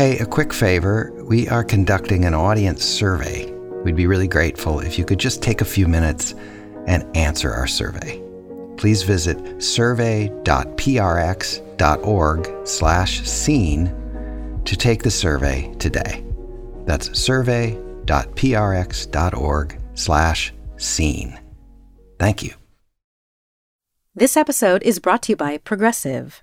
Hey, a quick favor. We are conducting an audience survey. We'd be really grateful if you could just take a few minutes and answer our survey. Please visit survey.prx.org slash scene to take the survey today. That's survey.prx.org slash scene. Thank you. This episode is brought to you by Progressive.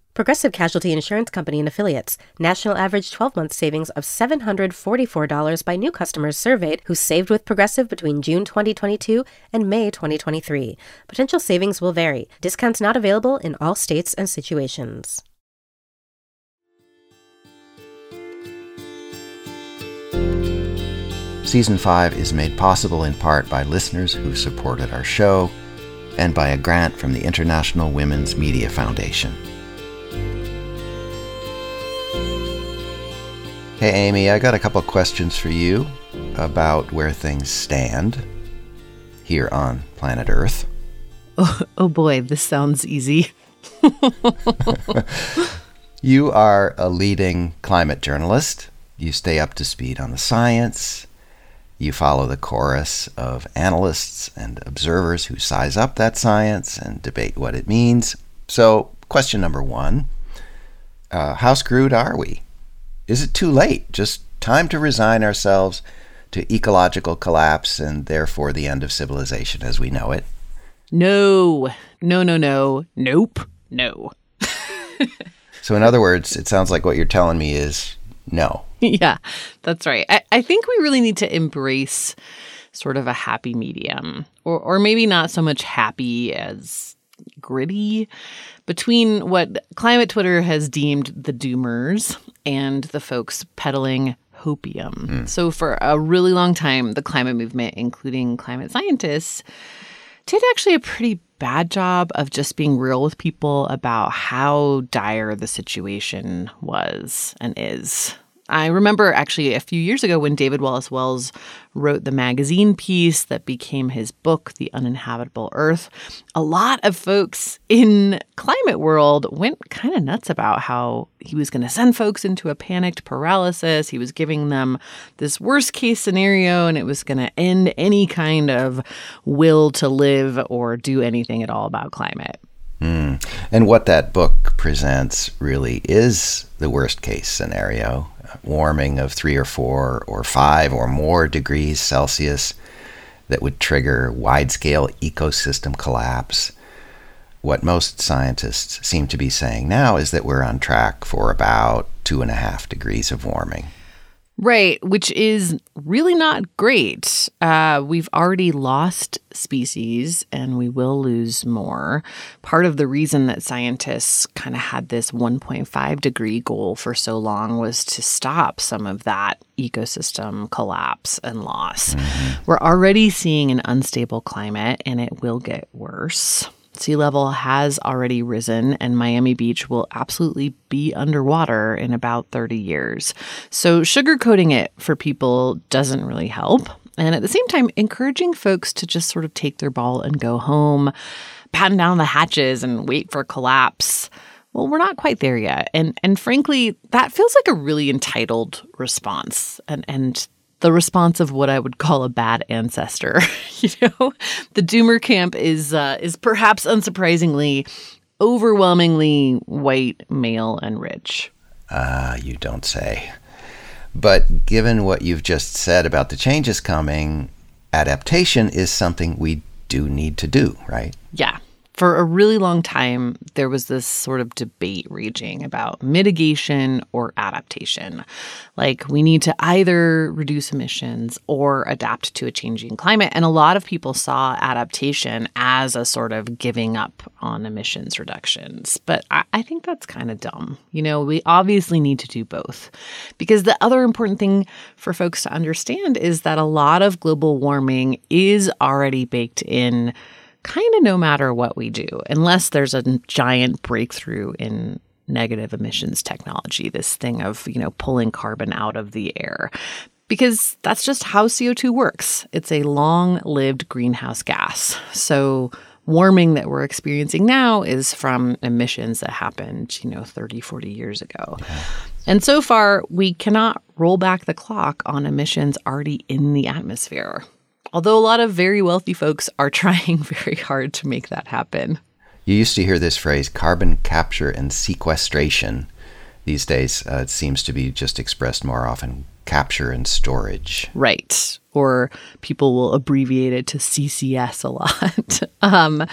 Progressive Casualty Insurance Company and Affiliates. National average 12 month savings of $744 by new customers surveyed who saved with Progressive between June 2022 and May 2023. Potential savings will vary. Discounts not available in all states and situations. Season 5 is made possible in part by listeners who supported our show and by a grant from the International Women's Media Foundation. Hey, Amy, I got a couple questions for you about where things stand here on planet Earth. Oh, oh boy, this sounds easy. you are a leading climate journalist. You stay up to speed on the science. You follow the chorus of analysts and observers who size up that science and debate what it means. So, question number one uh, How screwed are we? Is it too late? Just time to resign ourselves to ecological collapse and therefore the end of civilization as we know it? No, no, no, no, nope, no. so, in other words, it sounds like what you're telling me is no. yeah, that's right. I, I think we really need to embrace sort of a happy medium, or, or maybe not so much happy as gritty between what climate Twitter has deemed the doomers and the folks peddling hopium. Mm. So, for a really long time, the climate movement, including climate scientists, did actually a pretty bad job of just being real with people about how dire the situation was and is. I remember actually a few years ago when David Wallace Wells wrote the magazine piece that became his book, The Uninhabitable Earth. A lot of folks in climate world went kind of nuts about how he was going to send folks into a panicked paralysis. He was giving them this worst case scenario and it was going to end any kind of will to live or do anything at all about climate. Mm. And what that book presents really is the worst case scenario warming of three or four or five or more degrees Celsius that would trigger wide scale ecosystem collapse. What most scientists seem to be saying now is that we're on track for about two and a half degrees of warming. Right, which is really not great. Uh, we've already lost species and we will lose more. Part of the reason that scientists kind of had this 1.5 degree goal for so long was to stop some of that ecosystem collapse and loss. Mm-hmm. We're already seeing an unstable climate and it will get worse. Sea level has already risen, and Miami Beach will absolutely be underwater in about 30 years. So, sugarcoating it for people doesn't really help. And at the same time, encouraging folks to just sort of take their ball and go home, batten down the hatches and wait for collapse. Well, we're not quite there yet. And and frankly, that feels like a really entitled response. And and the response of what I would call a bad ancestor. you know, the doomer camp is uh, is perhaps unsurprisingly overwhelmingly white, male, and rich. Ah, uh, you don't say. But given what you've just said about the changes coming, adaptation is something we do need to do, right? Yeah, for a really long time, there was this sort of debate raging about mitigation or adaptation. Like, we need to either reduce emissions or adapt to a changing climate. And a lot of people saw adaptation as a sort of giving up on emissions reductions. But I, I think that's kind of dumb. You know, we obviously need to do both. Because the other important thing for folks to understand is that a lot of global warming is already baked in kind of no matter what we do, unless there's a giant breakthrough in negative emissions technology, this thing of, you know, pulling carbon out of the air. Because that's just how CO2 works. It's a long lived greenhouse gas. So, warming that we're experiencing now is from emissions that happened, you know, 30, 40 years ago. And so far, we cannot roll back the clock on emissions already in the atmosphere. Although a lot of very wealthy folks are trying very hard to make that happen. You used to hear this phrase carbon capture and sequestration. These days, uh, it seems to be just expressed more often capture and storage. Right. Or people will abbreviate it to CCS a lot. um,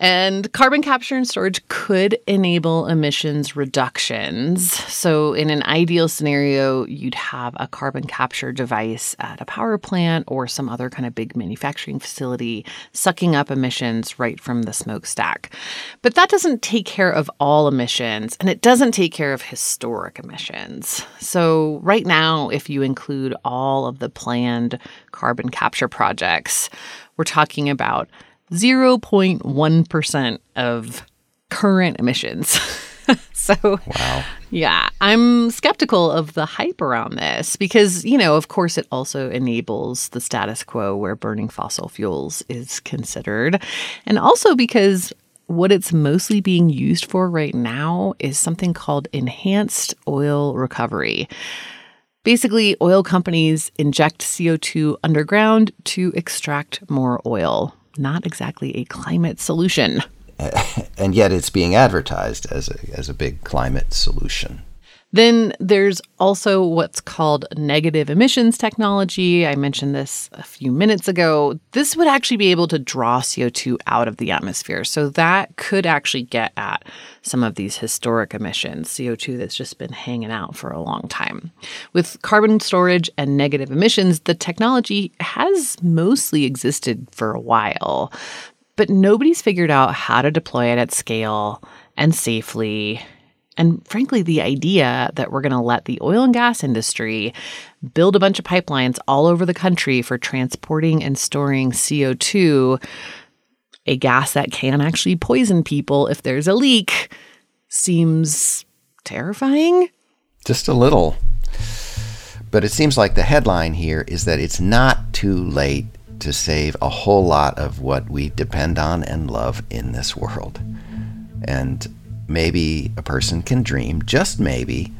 and carbon capture and storage could enable emissions reductions. So, in an ideal scenario, you'd have a carbon capture device at a power plant or some other kind of big manufacturing facility sucking up emissions right from the smokestack. But that doesn't take care of all emissions and it doesn't take care of historic emissions. So, right now, if you include all of the planned carbon capture projects, we're talking about 0.1% of current emissions. so, wow. yeah, I'm skeptical of the hype around this because, you know, of course, it also enables the status quo where burning fossil fuels is considered. And also because what it's mostly being used for right now is something called enhanced oil recovery. Basically, oil companies inject CO2 underground to extract more oil not exactly a climate solution. And yet it's being advertised as a, as a big climate solution. Then there's also what's called negative emissions technology. I mentioned this a few minutes ago. This would actually be able to draw CO2 out of the atmosphere. So that could actually get at some of these historic emissions, CO2 that's just been hanging out for a long time. With carbon storage and negative emissions, the technology has mostly existed for a while, but nobody's figured out how to deploy it at scale and safely and frankly, the idea that we're going to let the oil and gas industry build a bunch of pipelines all over the country for transporting and storing CO2, a gas that can actually poison people if there's a leak, seems terrifying. Just a little. But it seems like the headline here is that it's not too late to save a whole lot of what we depend on and love in this world. And maybe a person can dream, just maybe,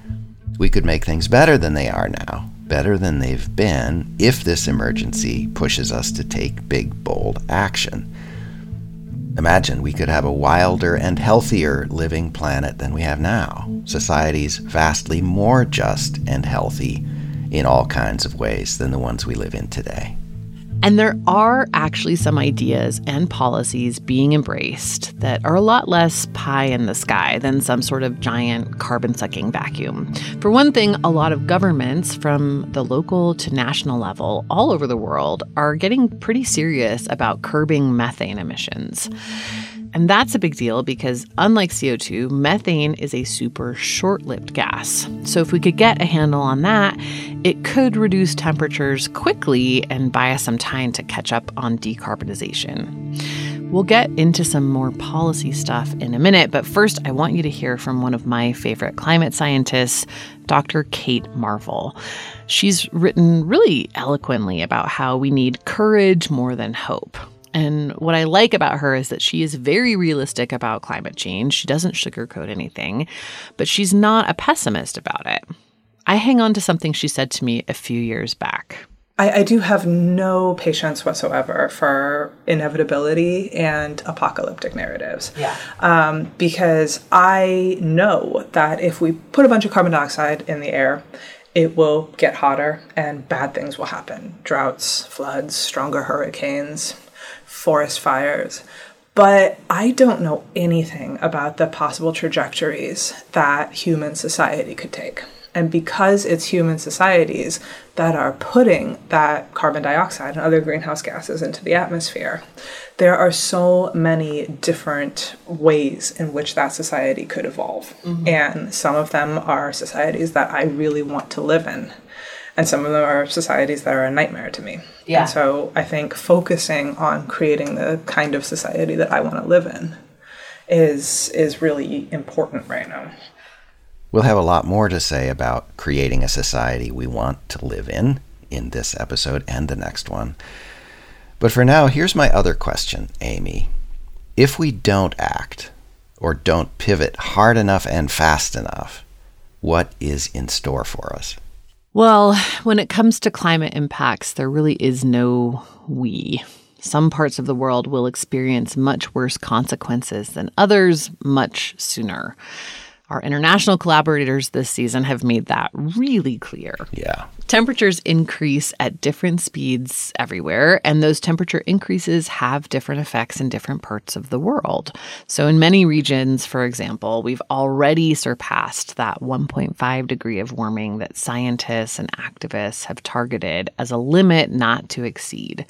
we could make things better than they are now, better than they've been, if this emergency pushes us to take big, bold action. Imagine we could have a wilder and healthier living planet than we have now. Societies vastly more just and healthy in all kinds of ways than the ones we live in today. And there are actually some ideas and policies being embraced that are a lot less pie in the sky than some sort of giant carbon sucking vacuum. For one thing, a lot of governments, from the local to national level, all over the world, are getting pretty serious about curbing methane emissions. And that's a big deal because, unlike CO2, methane is a super short lived gas. So, if we could get a handle on that, it could reduce temperatures quickly and buy us some time to catch up on decarbonization. We'll get into some more policy stuff in a minute, but first, I want you to hear from one of my favorite climate scientists, Dr. Kate Marvel. She's written really eloquently about how we need courage more than hope. And what I like about her is that she is very realistic about climate change. She doesn't sugarcoat anything, but she's not a pessimist about it. I hang on to something she said to me a few years back. I, I do have no patience whatsoever for inevitability and apocalyptic narratives. Yeah. Um, because I know that if we put a bunch of carbon dioxide in the air, it will get hotter and bad things will happen droughts, floods, stronger hurricanes, forest fires. But I don't know anything about the possible trajectories that human society could take. And because it's human societies that are putting that carbon dioxide and other greenhouse gases into the atmosphere, there are so many different ways in which that society could evolve. Mm-hmm. And some of them are societies that I really want to live in. And some of them are societies that are a nightmare to me. Yeah. And so I think focusing on creating the kind of society that I want to live in is is really important right now. We'll have a lot more to say about creating a society we want to live in in this episode and the next one. But for now, here's my other question, Amy. If we don't act, or don't pivot hard enough and fast enough, what is in store for us? Well, when it comes to climate impacts, there really is no we. Some parts of the world will experience much worse consequences than others much sooner. Our international collaborators this season have made that really clear. Yeah. Temperatures increase at different speeds everywhere, and those temperature increases have different effects in different parts of the world. So, in many regions, for example, we've already surpassed that 1.5 degree of warming that scientists and activists have targeted as a limit not to exceed.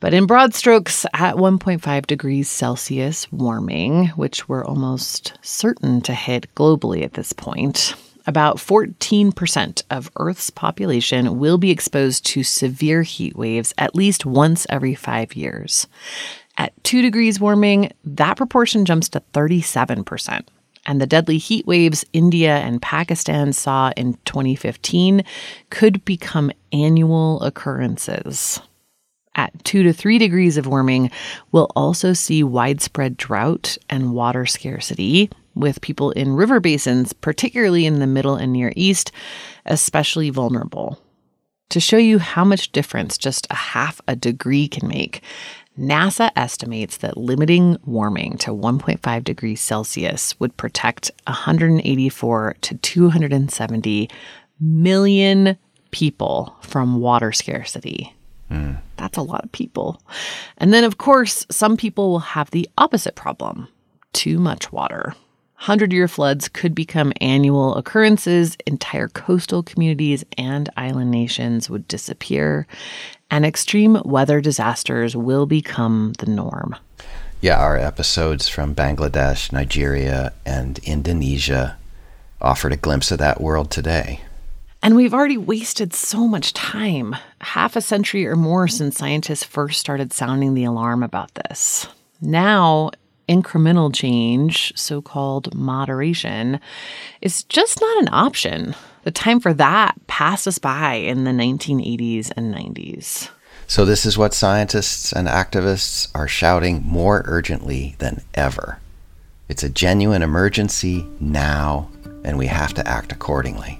But in broad strokes, at 1.5 degrees Celsius warming, which we're almost certain to hit globally at this point, about 14% of Earth's population will be exposed to severe heat waves at least once every five years. At 2 degrees warming, that proportion jumps to 37%. And the deadly heat waves India and Pakistan saw in 2015 could become annual occurrences. At 2 to 3 degrees of warming, we'll also see widespread drought and water scarcity, with people in river basins, particularly in the Middle and Near East, especially vulnerable. To show you how much difference just a half a degree can make, NASA estimates that limiting warming to 1.5 degrees Celsius would protect 184 to 270 million people from water scarcity. That's a lot of people. And then, of course, some people will have the opposite problem too much water. 100 year floods could become annual occurrences. Entire coastal communities and island nations would disappear, and extreme weather disasters will become the norm. Yeah, our episodes from Bangladesh, Nigeria, and Indonesia offered a glimpse of that world today. And we've already wasted so much time half a century or more since scientists first started sounding the alarm about this. Now, incremental change, so called moderation, is just not an option. The time for that passed us by in the 1980s and 90s. So, this is what scientists and activists are shouting more urgently than ever. It's a genuine emergency now, and we have to act accordingly.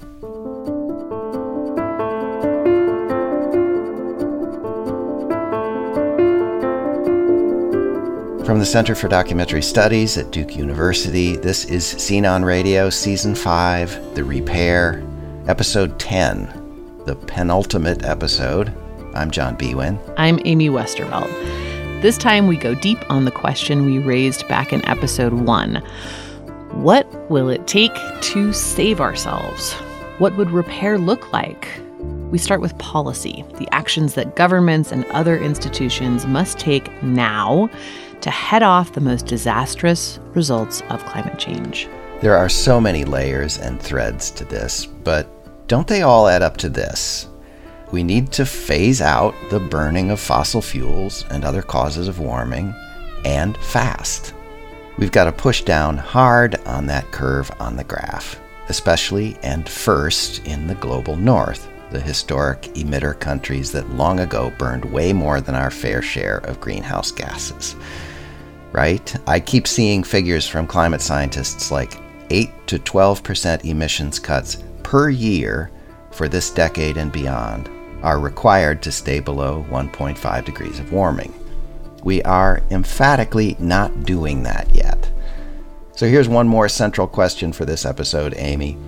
From the Center for Documentary Studies at Duke University, this is Scene on Radio, Season 5, The Repair, Episode 10, the penultimate episode. I'm John Biewen. I'm Amy Westervelt. This time we go deep on the question we raised back in Episode 1 What will it take to save ourselves? What would repair look like? We start with policy, the actions that governments and other institutions must take now to head off the most disastrous results of climate change. There are so many layers and threads to this, but don't they all add up to this? We need to phase out the burning of fossil fuels and other causes of warming, and fast. We've got to push down hard on that curve on the graph, especially and first in the global north, the historic emitter countries that long ago burned way more than our fair share of greenhouse gases right? I keep seeing figures from climate scientists like 8 to 12% emissions cuts per year for this decade and beyond are required to stay below 1.5 degrees of warming. We are emphatically not doing that yet. So here's one more central question for this episode, Amy.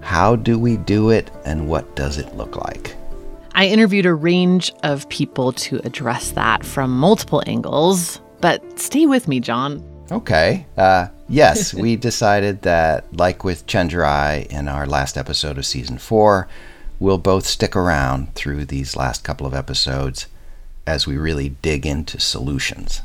How do we do it, and what does it look like? I interviewed a range of people to address that from multiple angles, but stay with me, John. Okay. Uh, yes, we decided that, like with Chenjerai in our last episode of season four, we'll both stick around through these last couple of episodes as we really dig into solutions.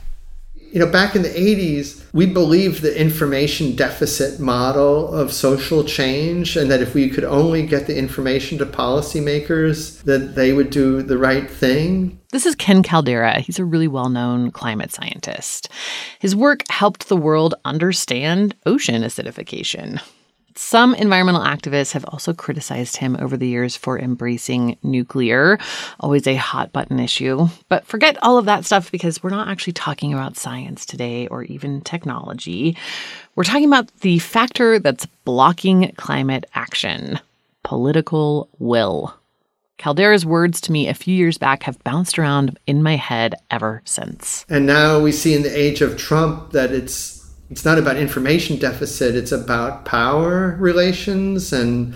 You know, back in the 80s, we believed the information deficit model of social change, and that if we could only get the information to policymakers, that they would do the right thing. This is Ken Caldeira. He's a really well known climate scientist. His work helped the world understand ocean acidification. Some environmental activists have also criticized him over the years for embracing nuclear, always a hot button issue. But forget all of that stuff because we're not actually talking about science today or even technology. We're talking about the factor that's blocking climate action political will. Caldeira's words to me a few years back have bounced around in my head ever since. And now we see in the age of Trump that it's it's not about information deficit, it's about power relations and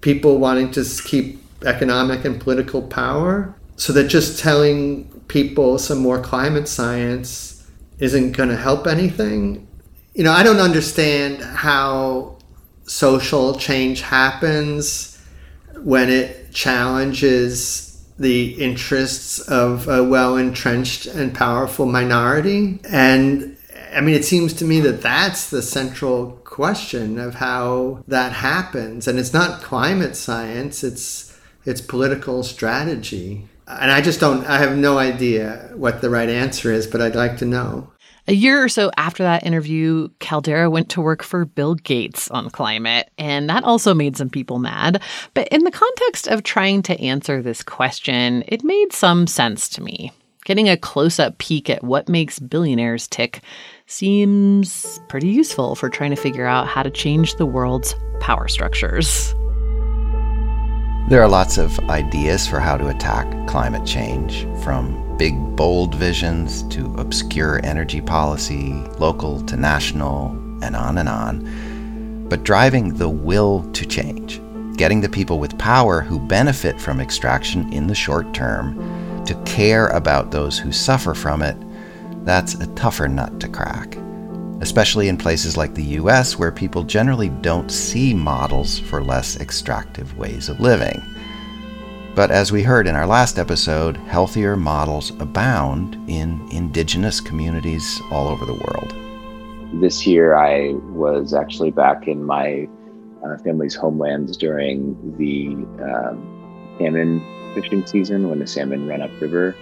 people wanting to keep economic and political power. So that just telling people some more climate science isn't going to help anything. You know, I don't understand how social change happens when it challenges the interests of a well entrenched and powerful minority. And I mean, it seems to me that that's the central question of how that happens. And it's not climate science, it's, it's political strategy. And I just don't, I have no idea what the right answer is, but I'd like to know. A year or so after that interview, Caldeira went to work for Bill Gates on climate, and that also made some people mad. But in the context of trying to answer this question, it made some sense to me. Getting a close up peek at what makes billionaires tick seems pretty useful for trying to figure out how to change the world's power structures. There are lots of ideas for how to attack climate change, from big, bold visions to obscure energy policy, local to national, and on and on. But driving the will to change, getting the people with power who benefit from extraction in the short term to care about those who suffer from it that's a tougher nut to crack, especially in places like the US where people generally don't see models for less extractive ways of living. But as we heard in our last episode, healthier models abound in indigenous communities all over the world. This year, I was actually back in my uh, family's homelands during the um, salmon fishing season when the salmon run upriver.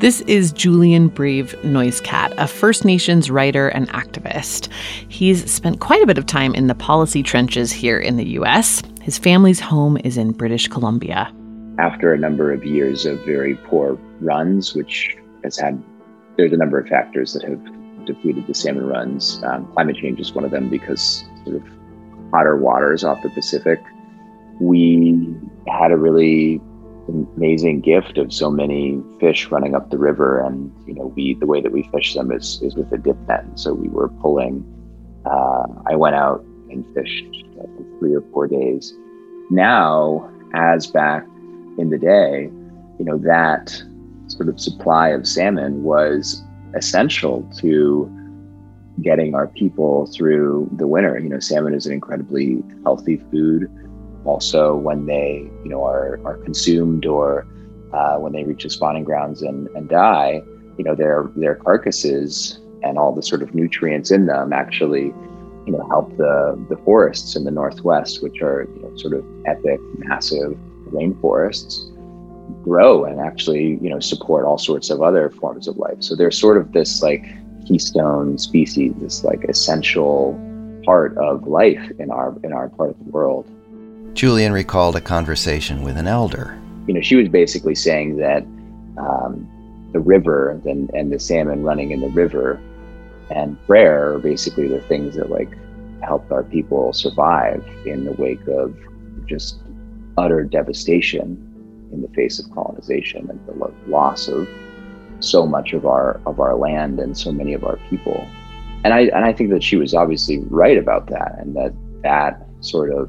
This is Julian Brave Noisecat, a First Nations writer and activist. He's spent quite a bit of time in the policy trenches here in the US. His family's home is in British Columbia. After a number of years of very poor runs, which has had, there's a number of factors that have depleted the salmon runs. Um, climate change is one of them because sort of hotter waters off the Pacific. We had a really amazing gift of so many fish running up the river. And you know we the way that we fish them is is with a dip net. So we were pulling uh, i went out and fished three or four days. Now as back in the day you know that sort of supply of salmon was essential to getting our people through the winter. You know salmon is an incredibly healthy food also when they you know are are consumed or uh, when they reach the spawning grounds and, and die, you know their their carcasses and all the sort of nutrients in them actually you know help the the forests in the northwest, which are you know sort of epic, massive rainforests, grow and actually you know support all sorts of other forms of life. So they're sort of this like keystone species, this like essential part of life in our in our part of the world. Julian recalled a conversation with an elder. You know, she was basically saying that um, the river and, and the salmon running in the river and prayer are basically the things that like helped our people survive in the wake of just utter devastation in the face of colonization and the loss of so much of our of our land and so many of our people. And I and I think that she was obviously right about that and that that sort of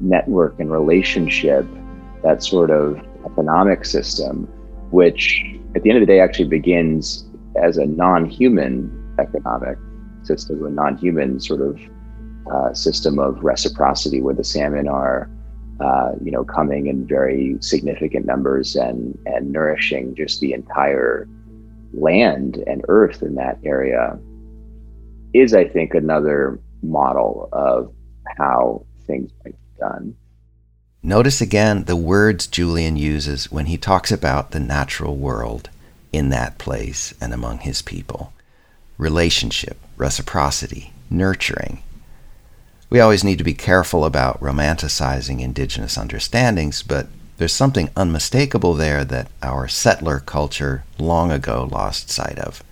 network and relationship, that sort of economic system, which at the end of the day actually begins as a non human economic system, a non human sort of uh, system of reciprocity where the salmon are. Uh, you know, coming in very significant numbers and and nourishing just the entire land and earth in that area is, I think, another model of how things might done. Notice again the words Julian uses when he talks about the natural world in that place and among his people relationship, reciprocity, nurturing. We always need to be careful about romanticizing indigenous understandings, but there's something unmistakable there that our settler culture long ago lost sight of.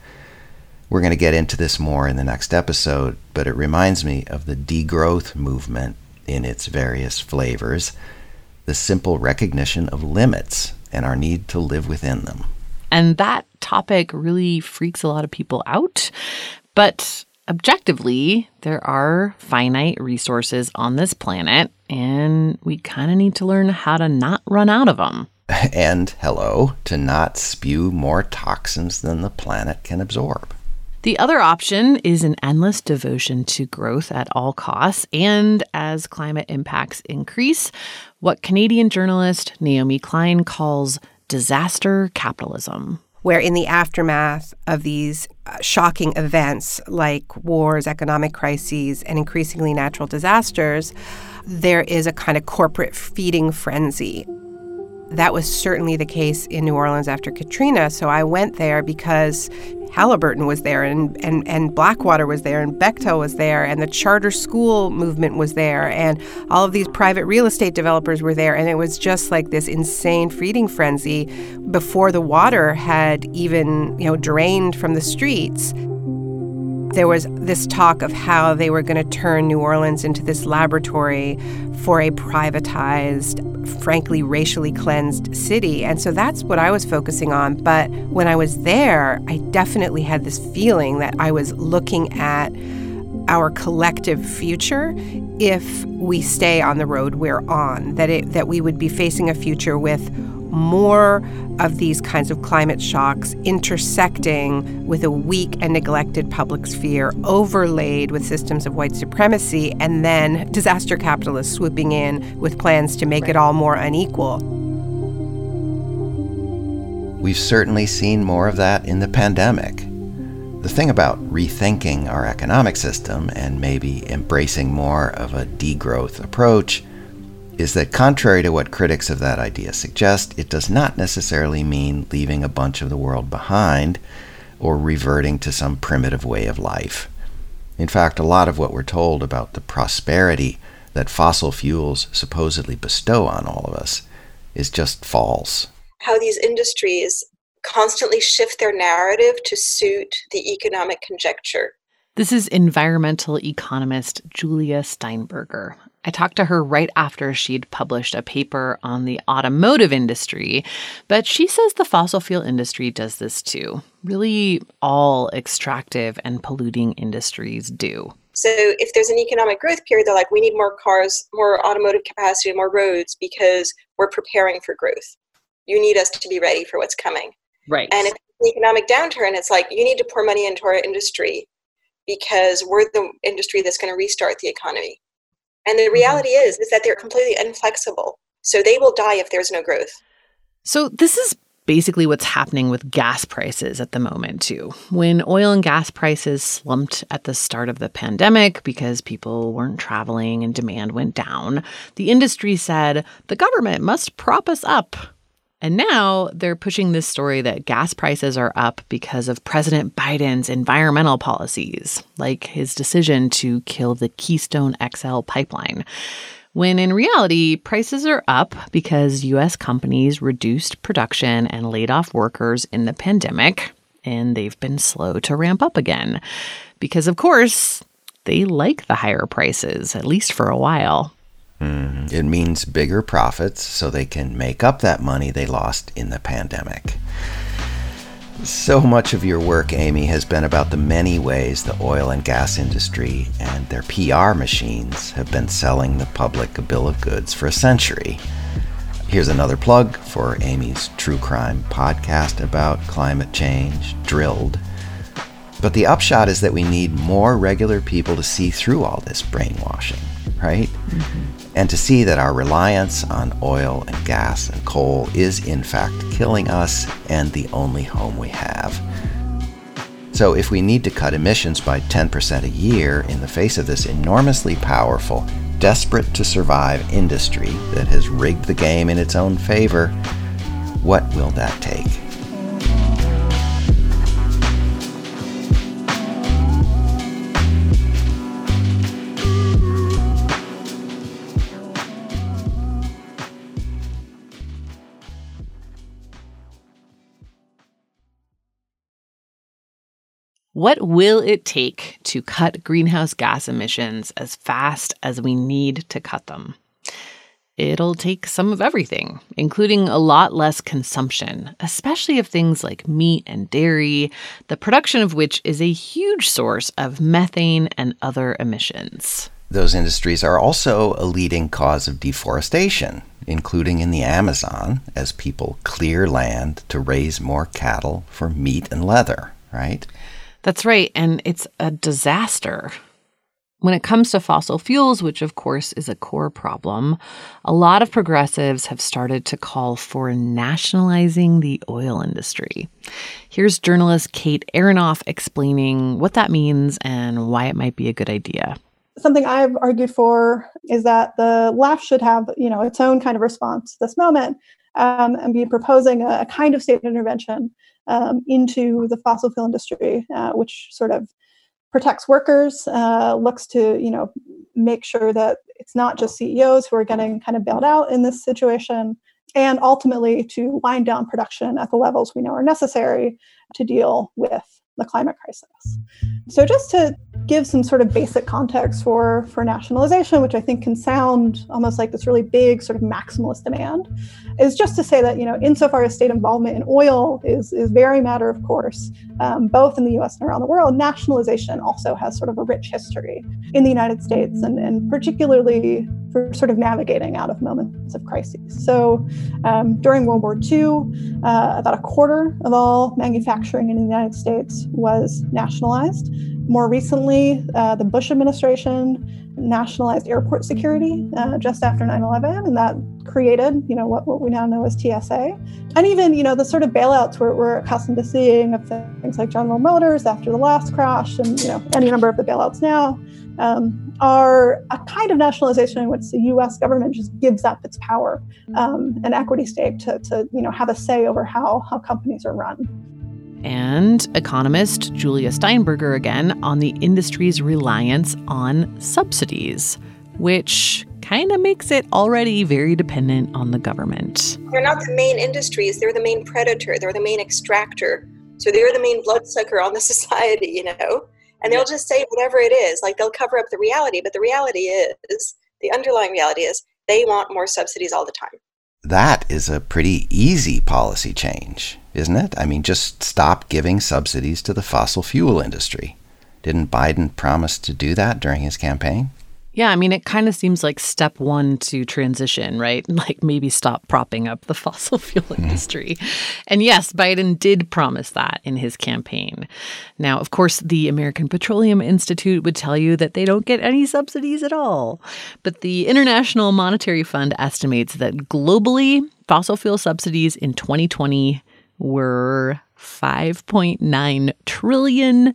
We're going to get into this more in the next episode, but it reminds me of the degrowth movement in its various flavors, the simple recognition of limits and our need to live within them. And that topic really freaks a lot of people out. But objectively, there are finite resources on this planet, and we kind of need to learn how to not run out of them. And hello, to not spew more toxins than the planet can absorb. The other option is an endless devotion to growth at all costs. And as climate impacts increase, what Canadian journalist Naomi Klein calls disaster capitalism where in the aftermath of these uh, shocking events like wars, economic crises, and increasingly natural disasters, there is a kind of corporate feeding frenzy. That was certainly the case in New Orleans after Katrina. So I went there because Halliburton was there and, and, and Blackwater was there and Bechtel was there and the charter school movement was there and all of these private real estate developers were there and it was just like this insane feeding frenzy before the water had even you know drained from the streets there was this talk of how they were going to turn New Orleans into this laboratory for a privatized, frankly, racially cleansed city. And so that's what I was focusing on. But when I was there, I definitely had this feeling that I was looking at our collective future if we stay on the road we're on that it that we would be facing a future with more of these kinds of climate shocks intersecting with a weak and neglected public sphere, overlaid with systems of white supremacy, and then disaster capitalists swooping in with plans to make it all more unequal. We've certainly seen more of that in the pandemic. The thing about rethinking our economic system and maybe embracing more of a degrowth approach is that contrary to what critics of that idea suggest, it does not necessarily mean leaving a bunch of the world behind or reverting to some primitive way of life. In fact, a lot of what we're told about the prosperity that fossil fuels supposedly bestow on all of us is just false. How these industries constantly shift their narrative to suit the economic conjecture. This is environmental economist Julia Steinberger. I talked to her right after she'd published a paper on the automotive industry, but she says the fossil fuel industry does this too. Really, all extractive and polluting industries do. So, if there's an economic growth period, they're like, we need more cars, more automotive capacity, more roads because we're preparing for growth. You need us to be ready for what's coming. Right. And if it's an economic downturn, it's like, you need to pour money into our industry because we're the industry that's going to restart the economy. And the mm-hmm. reality is is that they're completely inflexible. So they will die if there's no growth. So this is basically what's happening with gas prices at the moment too. When oil and gas prices slumped at the start of the pandemic because people weren't traveling and demand went down, the industry said the government must prop us up. And now they're pushing this story that gas prices are up because of President Biden's environmental policies, like his decision to kill the Keystone XL pipeline. When in reality, prices are up because US companies reduced production and laid off workers in the pandemic, and they've been slow to ramp up again. Because, of course, they like the higher prices, at least for a while. Mm, it means bigger profits so they can make up that money they lost in the pandemic. So much of your work, Amy, has been about the many ways the oil and gas industry and their PR machines have been selling the public a bill of goods for a century. Here's another plug for Amy's true crime podcast about climate change, Drilled. But the upshot is that we need more regular people to see through all this brainwashing, right? Mm-hmm and to see that our reliance on oil and gas and coal is in fact killing us and the only home we have. So, if we need to cut emissions by 10% a year in the face of this enormously powerful, desperate to survive industry that has rigged the game in its own favor, what will that take? What will it take to cut greenhouse gas emissions as fast as we need to cut them? It'll take some of everything, including a lot less consumption, especially of things like meat and dairy, the production of which is a huge source of methane and other emissions. Those industries are also a leading cause of deforestation, including in the Amazon, as people clear land to raise more cattle for meat and leather, right? That's right. And it's a disaster. When it comes to fossil fuels, which of course is a core problem, a lot of progressives have started to call for nationalizing the oil industry. Here's journalist Kate Aronoff explaining what that means and why it might be a good idea. Something I've argued for is that the left should have, you know, its own kind of response to this moment um, and be proposing a, a kind of state intervention um, into the fossil fuel industry, uh, which sort of protects workers, uh, looks to you know make sure that it's not just CEOs who are getting kind of bailed out in this situation, and ultimately to wind down production at the levels we know are necessary to deal with the climate crisis. So just to give some sort of basic context for for nationalization, which I think can sound almost like this really big sort of maximalist demand, is just to say that you know insofar as state involvement in oil is is very matter of course, um, both in the U.S. and around the world, nationalization also has sort of a rich history in the United States, and and particularly for sort of navigating out of moments of crises. So um, during World War II, uh, about a quarter of all manufacturing in the United States was nationalized. More recently, uh, the Bush administration nationalized airport security uh, just after 9-11 and that created you know what, what we now know as tsa and even you know the sort of bailouts we're, we're accustomed to seeing of things like general motors after the last crash and you know any number of the bailouts now um, are a kind of nationalization in which the us government just gives up its power um, and equity stake to, to you know have a say over how how companies are run and economist Julia Steinberger again on the industry's reliance on subsidies, which kind of makes it already very dependent on the government. They're not the main industries, they're the main predator, they're the main extractor. So they're the main bloodsucker on the society, you know? And they'll just say whatever it is, like they'll cover up the reality, but the reality is, the underlying reality is, they want more subsidies all the time. That is a pretty easy policy change isn't it? I mean, just stop giving subsidies to the fossil fuel industry. Didn't Biden promise to do that during his campaign? Yeah, I mean, it kind of seems like step one to transition, right? Like maybe stop propping up the fossil fuel mm-hmm. industry. and yes, Biden did promise that in his campaign. Now, of course, the American Petroleum Institute would tell you that they don't get any subsidies at all. But the International Monetary Fund estimates that globally, fossil fuel subsidies in 2020 were $5.9 trillion.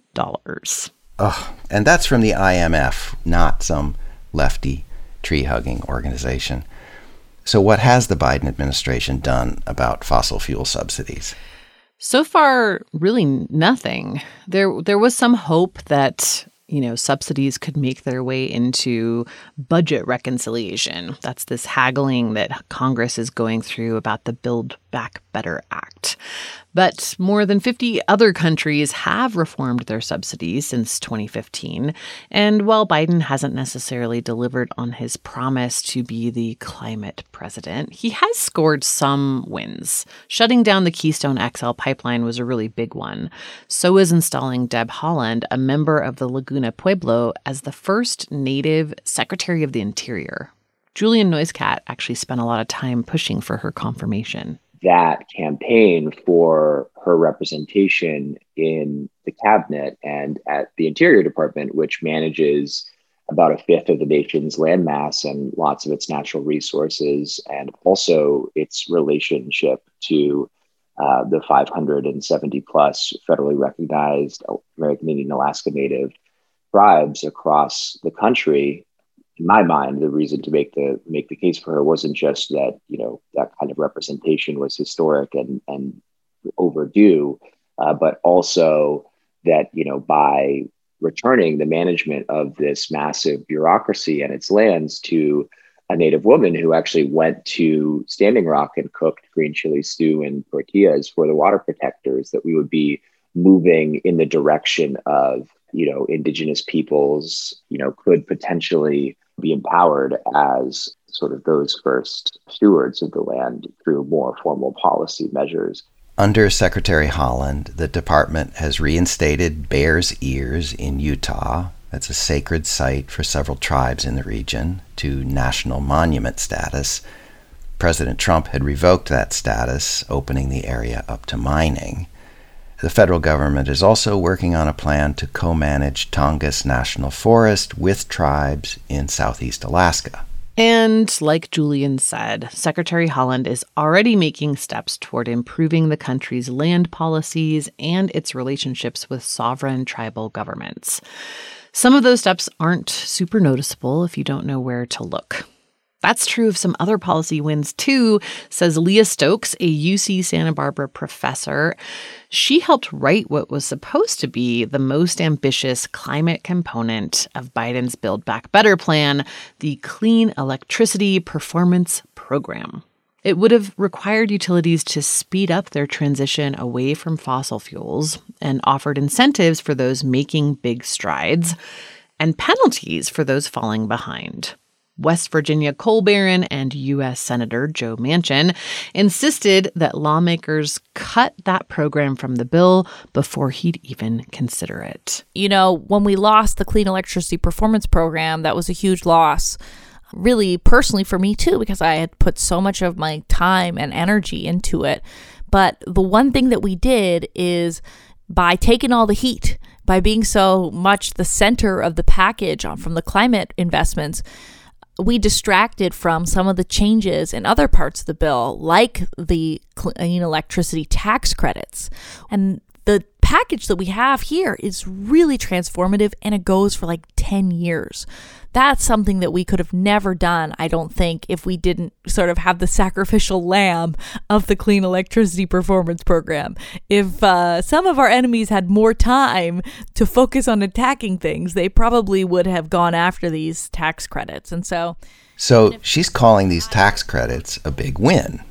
Oh, and that's from the IMF, not some lefty tree hugging organization. So, what has the Biden administration done about fossil fuel subsidies? So far, really nothing. There, there was some hope that you know, subsidies could make their way into budget reconciliation. That's this haggling that Congress is going through about the Build Back Better Act. But more than 50 other countries have reformed their subsidies since 2015. And while Biden hasn't necessarily delivered on his promise to be the climate president, he has scored some wins. Shutting down the Keystone XL pipeline was a really big one. So is installing Deb Haaland, a member of the Laguna Pueblo, as the first native Secretary of the Interior. Julian Noisecat actually spent a lot of time pushing for her confirmation that campaign for her representation in the cabinet and at the Interior Department, which manages about a fifth of the nation's landmass and lots of its natural resources, and also its relationship to uh, the 570 plus federally recognized American Indian Alaska Native tribes across the country. In my mind, the reason to make the make the case for her wasn't just that you know that kind of representation was historic and and overdue, uh, but also that you know by returning the management of this massive bureaucracy and its lands to a native woman who actually went to Standing Rock and cooked green chili stew and tortillas for the water protectors, that we would be moving in the direction of, you know, indigenous peoples, you know, could potentially be empowered as sort of those first stewards of the land through more formal policy measures. Under Secretary Haaland, the department has reinstated Bears Ears in Utah. That's a sacred site for several tribes in the region to national monument status. President Trump had revoked that status, opening the area up to mining. The federal government is also working on a plan to co manage Tongass National Forest with tribes in southeast Alaska. And like Julian said, Secretary Haaland is already making steps toward improving the country's land policies and its relationships with sovereign tribal governments. Some of those steps aren't super noticeable if you don't know where to look. That's true of some other policy wins too, says Leah Stokes, a UC Santa Barbara professor. She helped write what was supposed to be the most ambitious climate component of Biden's Build Back Better plan, the Clean Electricity Performance Program. It would have required utilities to speed up their transition away from fossil fuels and offered incentives for those making big strides and penalties for those falling behind. West Virginia coal baron and U.S. Senator Joe Manchin insisted that lawmakers cut that program from the bill before he'd even consider it. You know, when we lost the Clean Electricity Performance Program, that was a huge loss. Really, personally, for me too, because I had put so much of my time and energy into it. But the one thing that we did is by taking all the heat, by being so much the center of the package from the climate investments, we distracted from some of the changes in other parts of the bill, like the clean uh, electricity tax credits. And the package that we have here is really transformative and it goes for like 10 years. That's something that we could have never done, I don't think, if we didn't sort of have the sacrificial lamb of the Clean Electricity Performance Program. If uh, some of our enemies had more time to focus on attacking things, they probably would have gone after these tax credits. And so. So she's calling these tax credits a big win.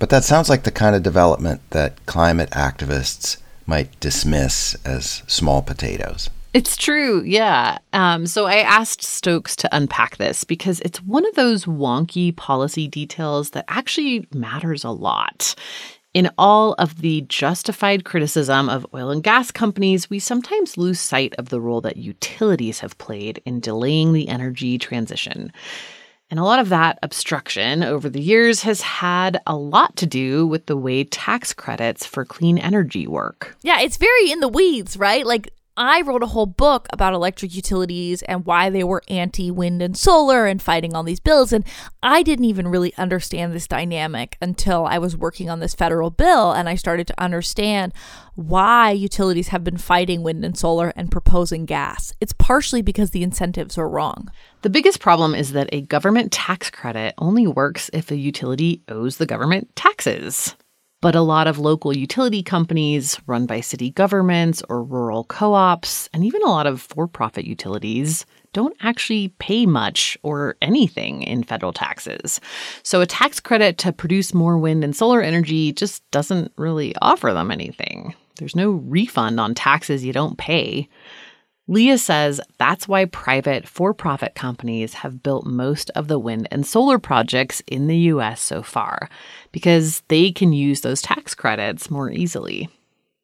But that sounds like the kind of development that climate activists might dismiss as small potatoes. It's true, yeah. Um, so I asked Stokes to unpack this because it's one of those wonky policy details that actually matters a lot. In all of the justified criticism of oil and gas companies, we sometimes lose sight of the role that utilities have played in delaying the energy transition. And a lot of that obstruction over the years has had a lot to do with the way tax credits for clean energy work. Yeah, it's very in the weeds, right? Like I wrote a whole book about electric utilities and why they were anti wind and solar and fighting all these bills. And I didn't even really understand this dynamic until I was working on this federal bill and I started to understand why utilities have been fighting wind and solar and proposing gas. It's partially because the incentives are wrong. The biggest problem is that a government tax credit only works if a utility owes the government taxes. But a lot of local utility companies run by city governments or rural co ops, and even a lot of for profit utilities, don't actually pay much or anything in federal taxes. So a tax credit to produce more wind and solar energy just doesn't really offer them anything. There's no refund on taxes you don't pay. Leah says that's why private for profit companies have built most of the wind and solar projects in the US so far, because they can use those tax credits more easily.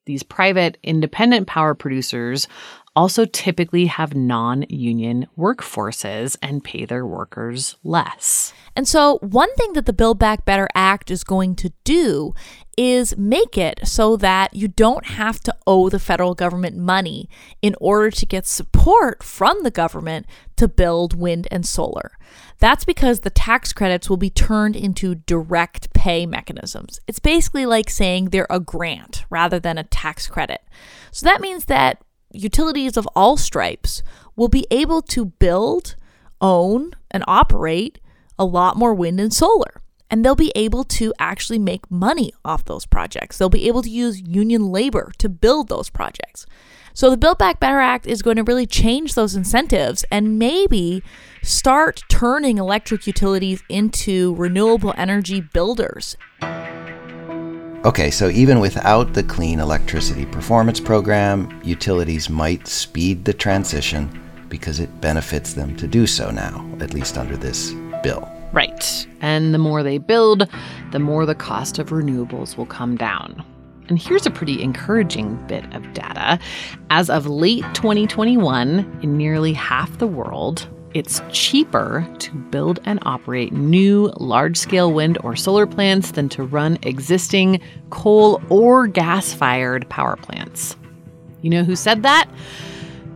These private, independent power producers also typically have non union workforces and pay their workers less. And so, one thing that the Build Back Better Act is going to do is make it so that you don't have to owe the federal government money in order to get support from the government to build wind and solar. That's because the tax credits will be turned into direct pay mechanisms. It's basically like saying they're a grant rather than a tax credit. So that means that utilities of all stripes will be able to build, own, and operate a lot more wind and solar. And they'll be able to actually make money off those projects. They'll be able to use union labor to build those projects. So the Build Back Better Act is going to really change those incentives and maybe start turning electric utilities into renewable energy builders. Okay, so even without the Clean Electricity Performance Program, utilities might speed the transition because it benefits them to do so now, at least under this bill. Right. And the more they build, the more the cost of renewables will come down. And here's a pretty encouraging bit of data. As of late 2021, in nearly half the world, it's cheaper to build and operate new large scale wind or solar plants than to run existing coal or gas fired power plants. You know who said that?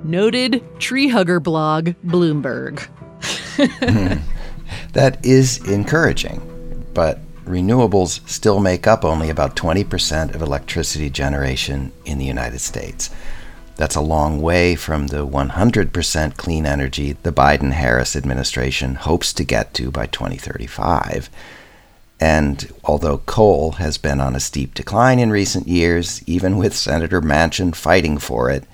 Noted tree hugger blog Bloomberg. Hmm. That is encouraging, but renewables still make up only about 20% of electricity generation in the United States. That's a long way from the 100% clean energy the Biden Harris administration hopes to get to by 2035. And although coal has been on a steep decline in recent years, even with Senator Manchin fighting for it,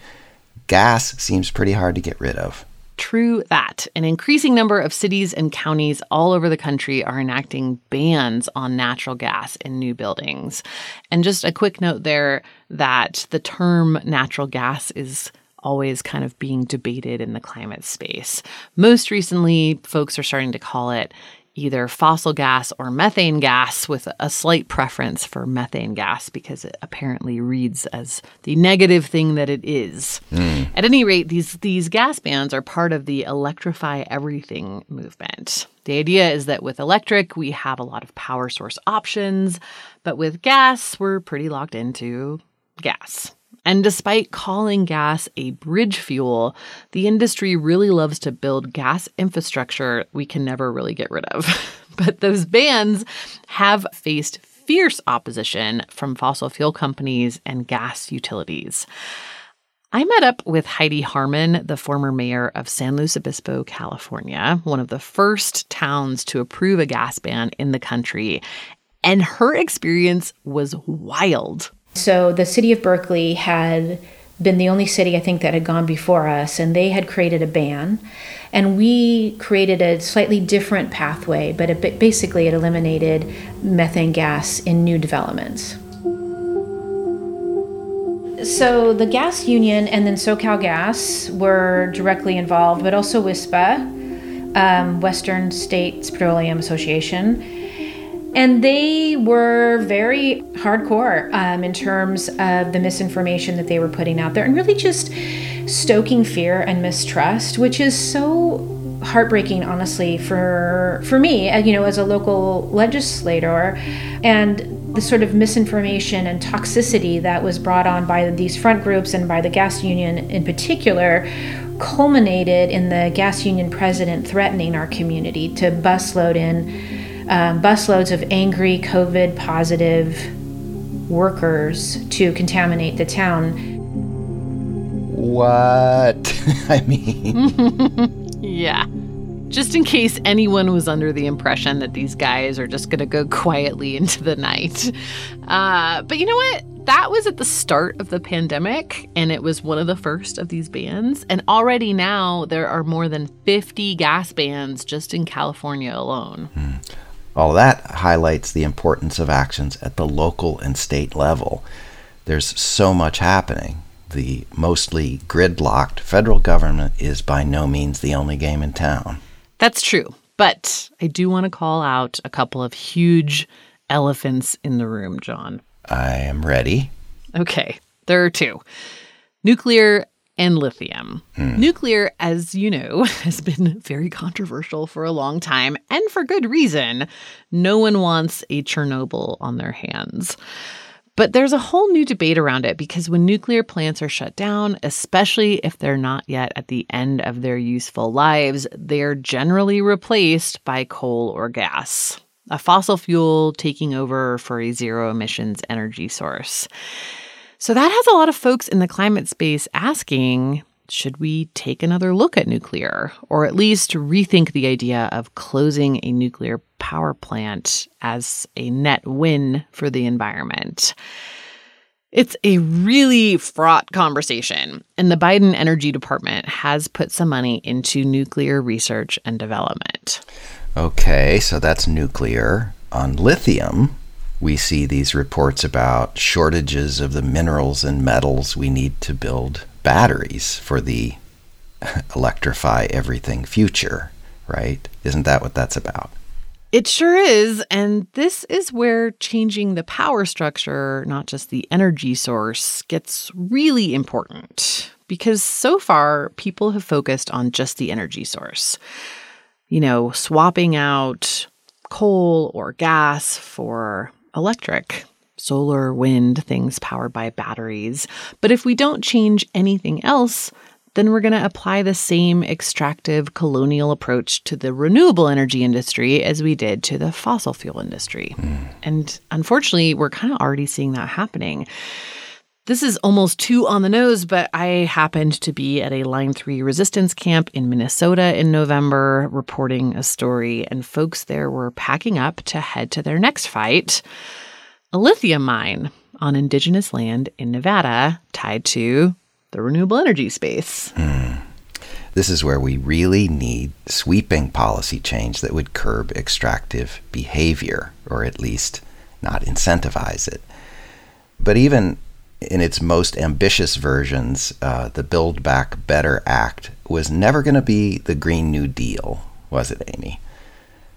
gas seems pretty hard to get rid of. True that. An increasing number of cities and counties all over the country are enacting bans on natural gas in new buildings. And just a quick note there that the term natural gas is always kind of being debated in the climate space. Most recently, folks are starting to call it either fossil gas or methane gas, with a slight preference for methane gas because it apparently reads as the negative thing that it is. Mm. At any rate, these these gas bans are part of the electrify everything movement. The idea is that with electric, we have a lot of power source options, but with gas, we're pretty locked into gas. And despite calling gas a bridge fuel, the industry really loves to build gas infrastructure we can never really get rid of. but those bans have faced fierce opposition from fossil fuel companies and gas utilities. I met up with Heidi Harmon, the former mayor of San Luis Obispo, California, one of the first towns to approve a gas ban in the country. And her experience was wild. So the city of Berkeley had been the only city I think that had gone before us, and they had created a ban. And we created a slightly different pathway, but it, basically it eliminated methane gas in new developments. So the gas union and then SoCal Gas were directly involved, but also WISPA, um, Western States Petroleum Association and they were very hardcore um, in terms of the misinformation that they were putting out there and really just stoking fear and mistrust, which is so heartbreaking honestly for for me uh, you know as a local legislator. And the sort of misinformation and toxicity that was brought on by these front groups and by the gas union in particular culminated in the gas union president threatening our community to busload in um, busloads of angry COVID positive workers to contaminate the town. What? I mean. yeah. Just in case anyone was under the impression that these guys are just going to go quietly into the night. Uh, but you know what? That was at the start of the pandemic, and it was one of the first of these bans. And already now, there are more than 50 gas bans just in California alone. Hmm. All that highlights the importance of actions at the local and state level. There's so much happening. The mostly gridlocked federal government is by no means the only game in town. That's true. But I do want to call out a couple of huge elephants in the room, John. I am ready. Okay, there are two nuclear and lithium. Hmm. Nuclear, as you know, has been very controversial for a long time, and for good reason. No one wants a Chernobyl on their hands. But there's a whole new debate around it because when nuclear plants are shut down, especially if they're not yet at the end of their useful lives, they're generally replaced by coal or gas, a fossil fuel taking over for a zero emissions energy source. So that has a lot of folks in the climate space asking should we take another look at nuclear or at least rethink the idea of closing a nuclear power plant as a net win for the environment? It's a really fraught conversation, and the Biden Energy Department has put some money into nuclear research and development. Okay, so that's nuclear. On lithium, we see these reports about shortages of the minerals and metals we need to build batteries for the electrify everything future, right? Isn't that what that's about? It sure is. And this is where changing the power structure, not just the energy source, gets really important. Because so far, people have focused on just the energy source. You know, swapping out coal or gas for electric, solar, wind, things powered by batteries. But if we don't change anything else, then we're going to apply the same extractive colonial approach to the renewable energy industry as we did to the fossil fuel industry. Mm. And unfortunately, we're kind of already seeing that happening. This is almost too on the nose, but I happened to be at a Line 3 resistance camp in Minnesota in November reporting a story, and folks there were packing up to head to their next fight a lithium mine on indigenous land in Nevada tied to the renewable energy space. Hmm. This is where we really need sweeping policy change that would curb extractive behavior, or at least not incentivize it. But even in its most ambitious versions, uh, the Build Back Better Act was never going to be the Green New Deal, was it, Amy?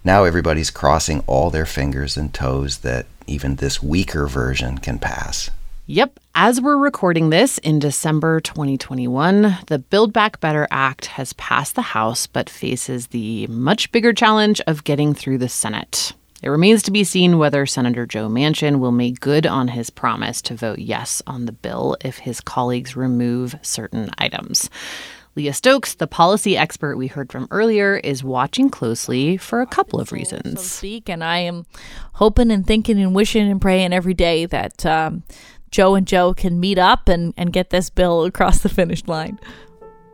Now everybody's crossing all their fingers and toes that even this weaker version can pass. Yep. As we're recording this in December 2021, the Build Back Better Act has passed the House but faces the much bigger challenge of getting through the Senate. It remains to be seen whether Senator Joe Manchin will make good on his promise to vote yes on the bill if his colleagues remove certain items. Leah Stokes, the policy expert we heard from earlier, is watching closely for a couple of so reasons. speak. And I am hoping and thinking and wishing and praying every day that um, Joe and Joe can meet up and, and get this bill across the finish line.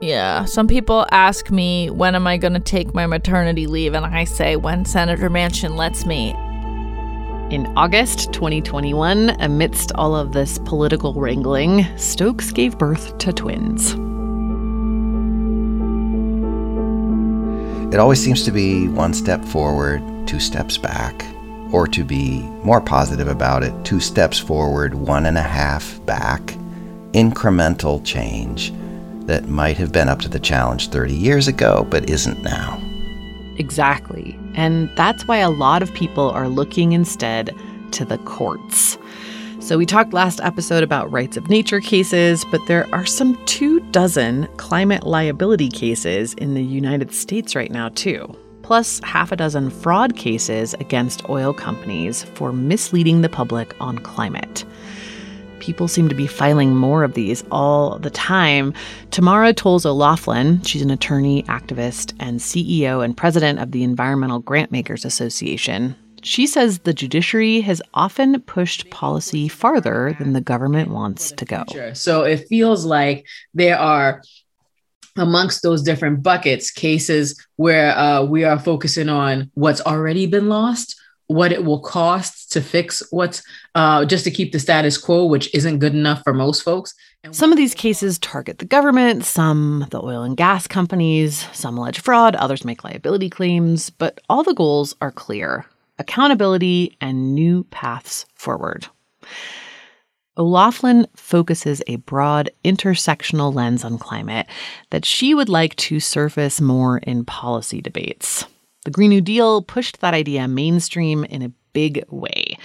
Yeah, some people ask me when am I going to take my maternity leave, and I say when Senator Manchin lets me. In August 2021, amidst all of this political wrangling, Stokes gave birth to twins. It always seems to be one step forward, two steps back, or to be more positive about it, two steps forward, one and a half back. Incremental change that might have been up to the challenge 30 years ago, but isn't now. Exactly. And that's why a lot of people are looking instead to the courts. So, we talked last episode about rights of nature cases, but there are some two dozen climate liability cases in the United States right now, too. Plus, half a dozen fraud cases against oil companies for misleading the public on climate. People seem to be filing more of these all the time. Tamara Toles O'Laughlin, she's an attorney, activist, and CEO and president of the Environmental Grantmakers Association. She says the judiciary has often pushed policy farther than the government wants to go. So it feels like there are amongst those different buckets cases where uh, we are focusing on what's already been lost what it will cost to fix what's uh, just to keep the status quo which isn't good enough for most folks Some of these cases target the government, some the oil and gas companies, some allege fraud, others make liability claims, but all the goals are clear accountability and new paths forward. O'Laughlin focuses a broad intersectional lens on climate that she would like to surface more in policy debates. The Green New Deal pushed that idea mainstream in a big way.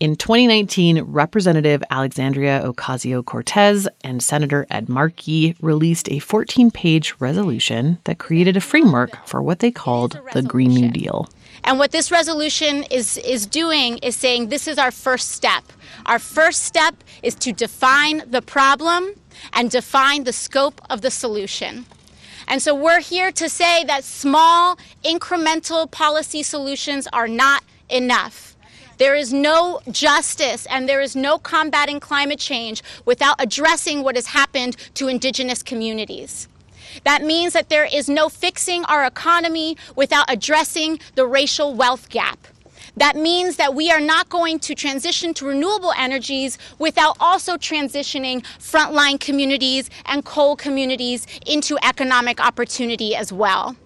In 2019, Representative Alexandria Ocasio Cortez and Senator Ed Markey released a 14 page resolution that created a framework for what they called the Green New Deal. And what this resolution is, is doing is saying this is our first step. Our first step is to define the problem and define the scope of the solution. And so we're here to say that small, incremental policy solutions are not enough. There is no justice and there is no combating climate change without addressing what has happened to indigenous communities. That means that there is no fixing our economy without addressing the racial wealth gap. That means that we are not going to transition to renewable energies without also transitioning frontline communities and coal communities into economic opportunity as well.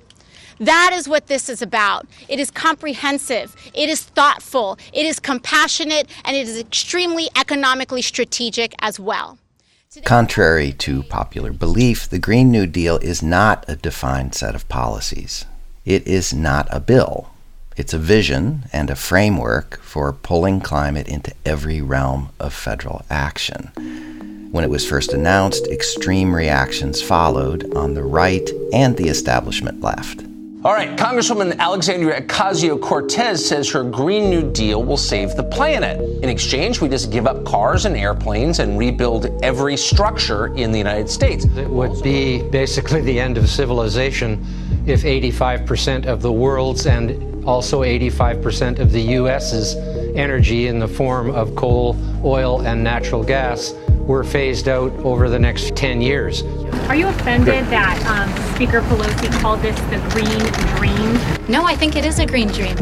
That is what this is about. It is comprehensive, it is thoughtful, it is compassionate, and it is extremely economically strategic as well. Contrary to popular belief, the Green New Deal is not a defined set of policies. It is not a bill. It's a vision and a framework for pulling climate into every realm of federal action. When it was first announced, extreme reactions followed on the right and the establishment left. All right, Congresswoman Alexandria Ocasio Cortez says her Green New Deal will save the planet. In exchange, we just give up cars and airplanes and rebuild every structure in the United States. It would be basically the end of civilization if 85% of the world's and also 85% of the U.S.'s energy in the form of coal, oil, and natural gas were phased out over the next 10 years. Are you offended that um, Speaker Pelosi called this the green dream? No, I think it is a green dream.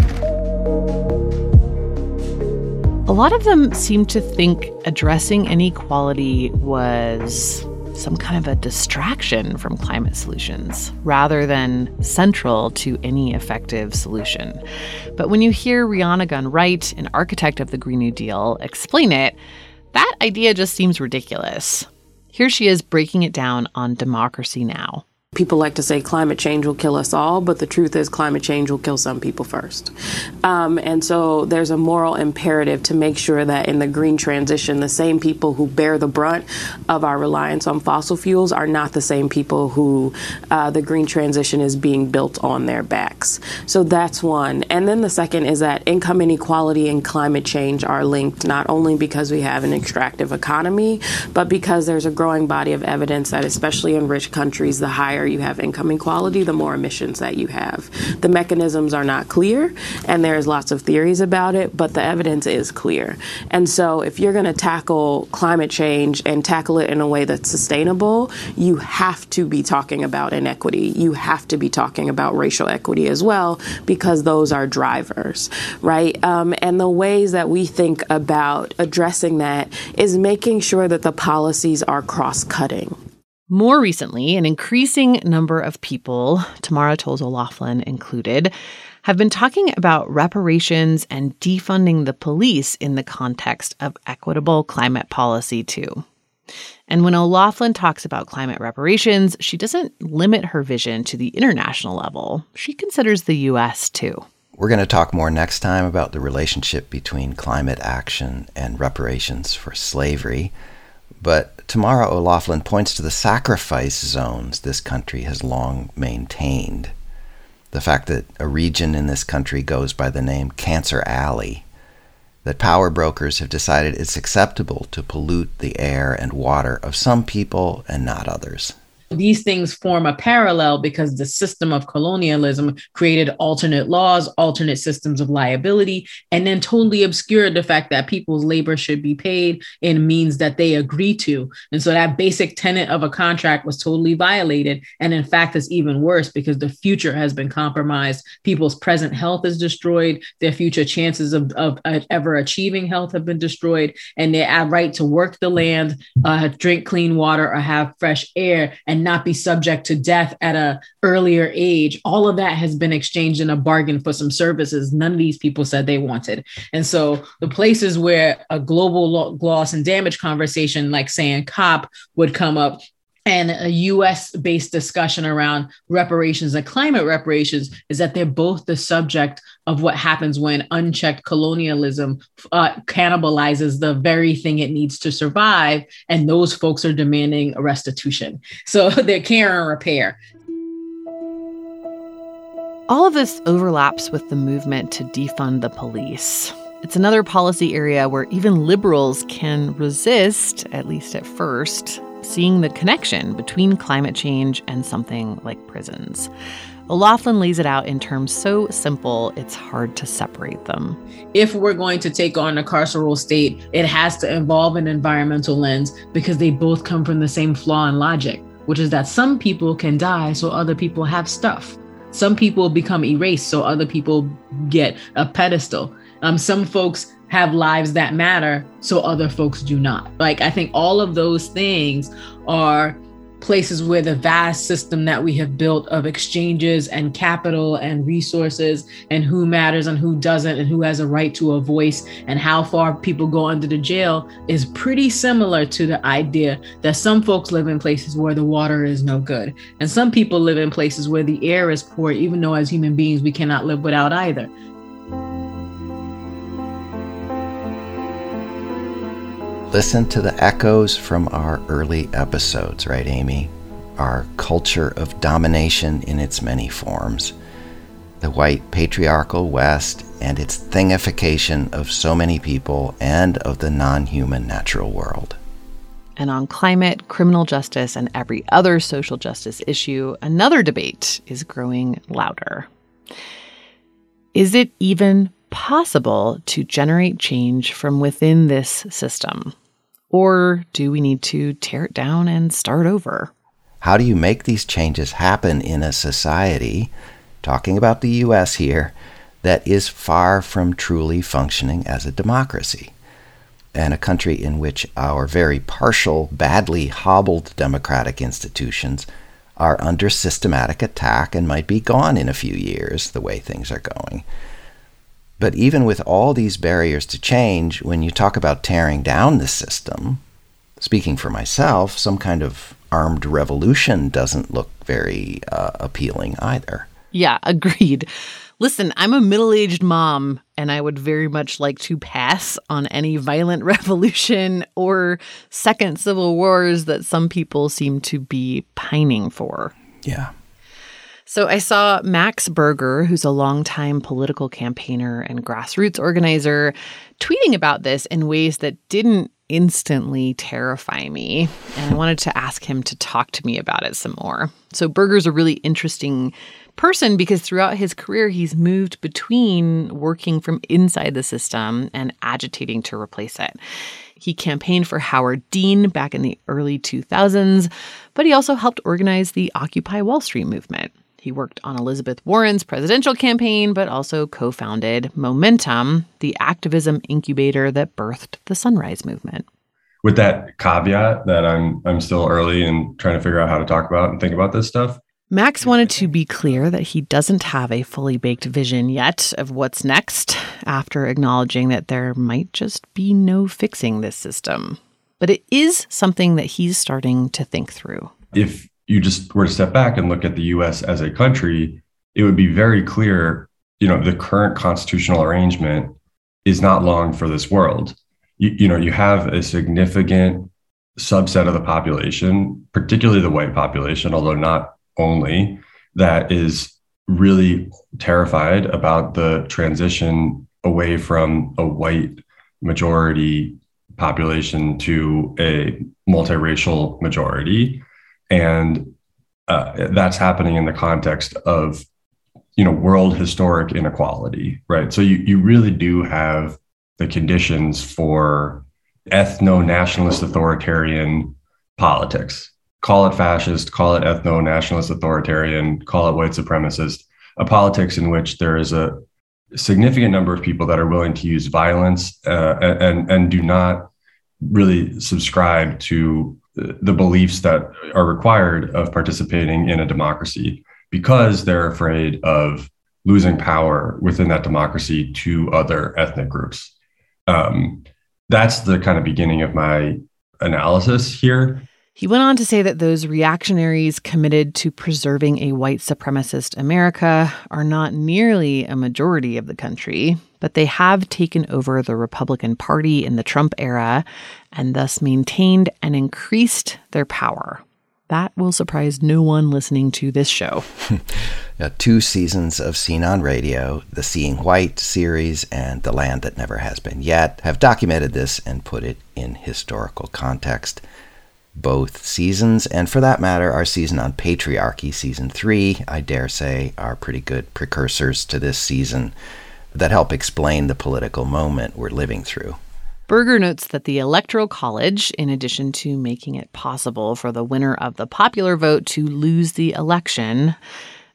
A lot of them seem to think addressing inequality was some kind of a distraction from climate solutions rather than central to any effective solution. But when you hear Rhiana Gunn Wright, an architect of the Green New Deal, explain it, that idea just seems ridiculous. Here she is breaking it down on Democracy Now! People like to say climate change will kill us all, but the truth is climate change will kill some people first. Um, and so there's a moral imperative to make sure that in the green transition, the same people who bear the brunt of our reliance on fossil fuels are not the same people who uh, the green transition is being built on their backs. So that's one. And then the second is that income inequality and climate change are linked not only because we have an extractive economy, but because there's a growing body of evidence that, especially in rich countries, the higher higher you have income inequality, the more emissions that you have. The mechanisms are not clear, and there's lots of theories about it, but the evidence is clear. And so, if you're going to tackle climate change and tackle it in a way that's sustainable, you have to be talking about inequity. You have to be talking about racial equity as well, because those are drivers, right? Um, and the ways that we think about addressing that is making sure that the policies are cross cutting. More recently, an increasing number of people, Tamara Toles O'Laughlin included, have been talking about reparations and defunding the police in the context of equitable climate policy, too. And when O'Laughlin talks about climate reparations, she doesn't limit her vision to the international level. She considers the U.S. too. We're going to talk more next time about the relationship between climate action and reparations for slavery. But Tamara O'Laughlin points to the sacrifice zones this country has long maintained. The fact that a region in this country goes by the name Cancer Alley, that power brokers have decided it's acceptable to pollute the air and water of some people and not others these things form a parallel because the system of colonialism created alternate laws, alternate systems of liability, and then totally obscured the fact that people's labor should be paid in means that they agree to. And so that basic tenet of a contract was totally violated. And in fact, it's even worse because the future has been compromised. People's present health is destroyed. Their future chances of, of ever achieving health have been destroyed. And their right to work the land, uh, drink clean water, or have fresh air and not be subject to death at a earlier age. All of that has been exchanged in a bargain for some services none of these people said they wanted. And so the places where a global loss and damage conversation like saying cop would come up and a US based discussion around reparations and climate reparations is that they're both the subject of what happens when unchecked colonialism uh, cannibalizes the very thing it needs to survive. And those folks are demanding restitution. So they're care and repair. All of this overlaps with the movement to defund the police. It's another policy area where even liberals can resist, at least at first, seeing the connection between climate change and something like prisons. O'Laughlin lays it out in terms so simple it's hard to separate them. If we're going to take on a carceral state, it has to involve an environmental lens because they both come from the same flaw in logic, which is that some people can die so other people have stuff. Some people become erased so other people get a pedestal. Um, some folks have lives that matter so other folks do not. Like, I think all of those things are places where the vast system that we have built of exchanges and capital and resources and who matters and who doesn't and who has a right to a voice and how far people go under the jail is pretty similar to the idea that some folks live in places where the water is no good and some people live in places where the air is poor even though as human beings we cannot live without either listen to the echoes from our early episodes, right, Amy? Our culture of domination in its many forms. The white patriarchal West and its thingification of so many people and of the non human natural world. And on climate, criminal justice, and every other social justice issue, another debate is growing louder. Is it even possible to generate change from within this system? Or do we need to tear it down and start over? How do you make these changes happen in a society, talking about the U.S. here, that is far from truly functioning as a democracy? And a country in which our very partial, badly hobbled democratic institutions are under systematic attack and might be gone in a few years, the way things are going. But even with all these barriers to change, when you talk about tearing down the system, speaking for myself, some kind of armed revolution doesn't look very uh, appealing either. Yeah, agreed. Listen, I'm a middle aged mom, and I would very much like to pass on any violent revolution or second civil wars that some people seem to be pining for. Yeah. So I saw Max Berger, who's a longtime political campaigner and grassroots organizer, tweeting about this in ways that didn't instantly terrify me. And I wanted to ask him to talk to me about it some more. So Berger's a really interesting person because throughout his career, he's moved between working from inside the system and agitating to replace it. He campaigned for Howard Dean back in the early 2000s, but he also helped organize the Occupy Wall Street movement. He worked on Elizabeth Warren's presidential campaign, but also co founded Momentum, the activism incubator that birthed the Sunrise Movement. With that caveat that I'm I'm still early and trying to figure out how to talk about and think about this stuff. Max wanted to be clear that he doesn't have a fully baked vision yet of what's next, after acknowledging that there might just be no fixing this system. But it is something that he's starting to think through. If you just were to step back and look at the US as a country, it would be very clear, you know, the current constitutional arrangement is not long for this world. You, you know, you have a significant subset of the population, particularly the white population, although not only, that is really terrified about the transition away from a white majority population to a multiracial majority and uh, that's happening in the context of you know world historic inequality right? So you, you really do have the conditions for ethno-nationalist authoritarian politics. Call it fascist call it ethno-nationalist authoritarian call it white supremacist a politics in which there is a significant number of people that are willing to use violence uh, and and do not really subscribe to the beliefs that are required of participating in a democracy because they're afraid of losing power within that democracy to other ethnic groups. Um, that's the kind of beginning of my analysis here. He went on to say that those reactionaries committed to preserving a white supremacist America are not nearly a majority of the country, but they have taken over the Republican Party in the Trump era and thus maintained and increased their power. That will surprise no one listening to this show. Uh, two seasons of Scene on Radio, the Seeing White series, and The Land That Never Has Been Yet have documented this and put it in historical context. Both seasons, and for that matter, our season on patriarchy, season three, I dare say, are pretty good precursors to this season that help explain the political moment we're living through. Berger notes that the Electoral College, in addition to making it possible for the winner of the popular vote to lose the election,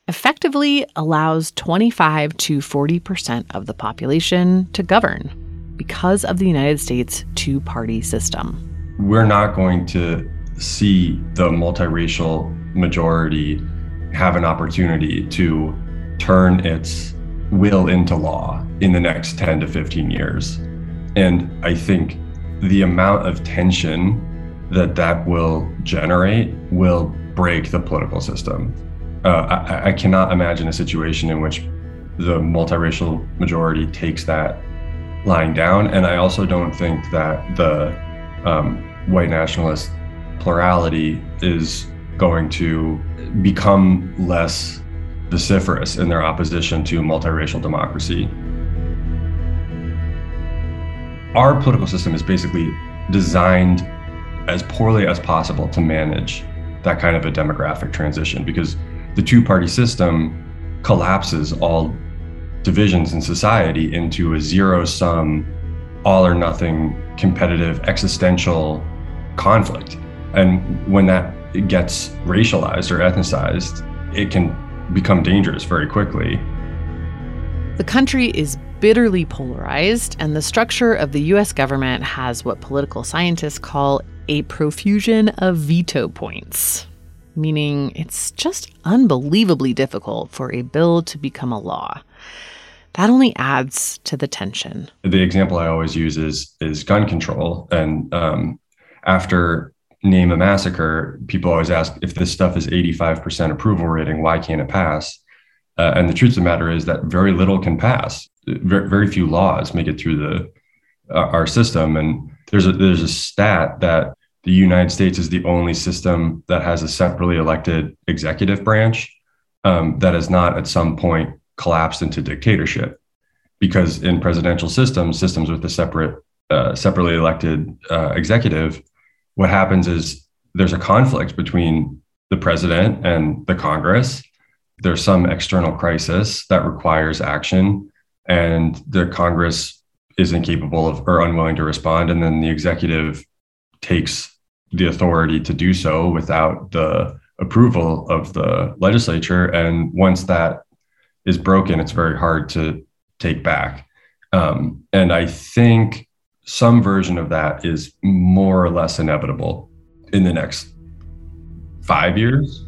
effectively allows 25 to 40% of the population to govern because of the United States two party system. We're not going to see the multiracial majority have an opportunity to turn its will into law in the next 10 to 15 years. And I think the amount of tension that that will generate will break the political system uh, I, I, cannot imagine a situation in which the multiracial majority takes that lying down. And I also don't think that the um, white nationalist plurality is going to become less vociferous in their opposition to multiracial democracy. Our political system is basically designed as poorly as possible to manage that kind of a demographic transition because the two party system collapses all divisions in society into a zero sum, all or nothing competitive existential conflict. And when that gets racialized or ethnicized, it can become dangerous very quickly. The country is bitterly polarized, and the structure of the US government has what political scientists call a profusion of veto points meaning it's just unbelievably difficult for a bill to become a law. That only adds to the tension. The example I always use is is gun control, and um, after name a massacre, people always ask if this stuff is 85% approval rating, why can't it pass? Uh, and the truth of the matter is that very little can pass. Very, very few laws make it through the uh, our system. And there's a there's a stat that the United States is the only system that has a separately elected executive branch um, that has not at some point collapsed into dictatorship. Because in presidential systems, systems with a separate, uh, separately elected uh, executive, what happens is there's a conflict between the president and the Congress. There's some external crisis that requires action, and the Congress is incapable of or unwilling to respond, and then the executive takes the authority to do so without the approval of the legislature. And once that is broken, it's very hard to take back. Um, and I think some version of that is more or less inevitable in the next five years.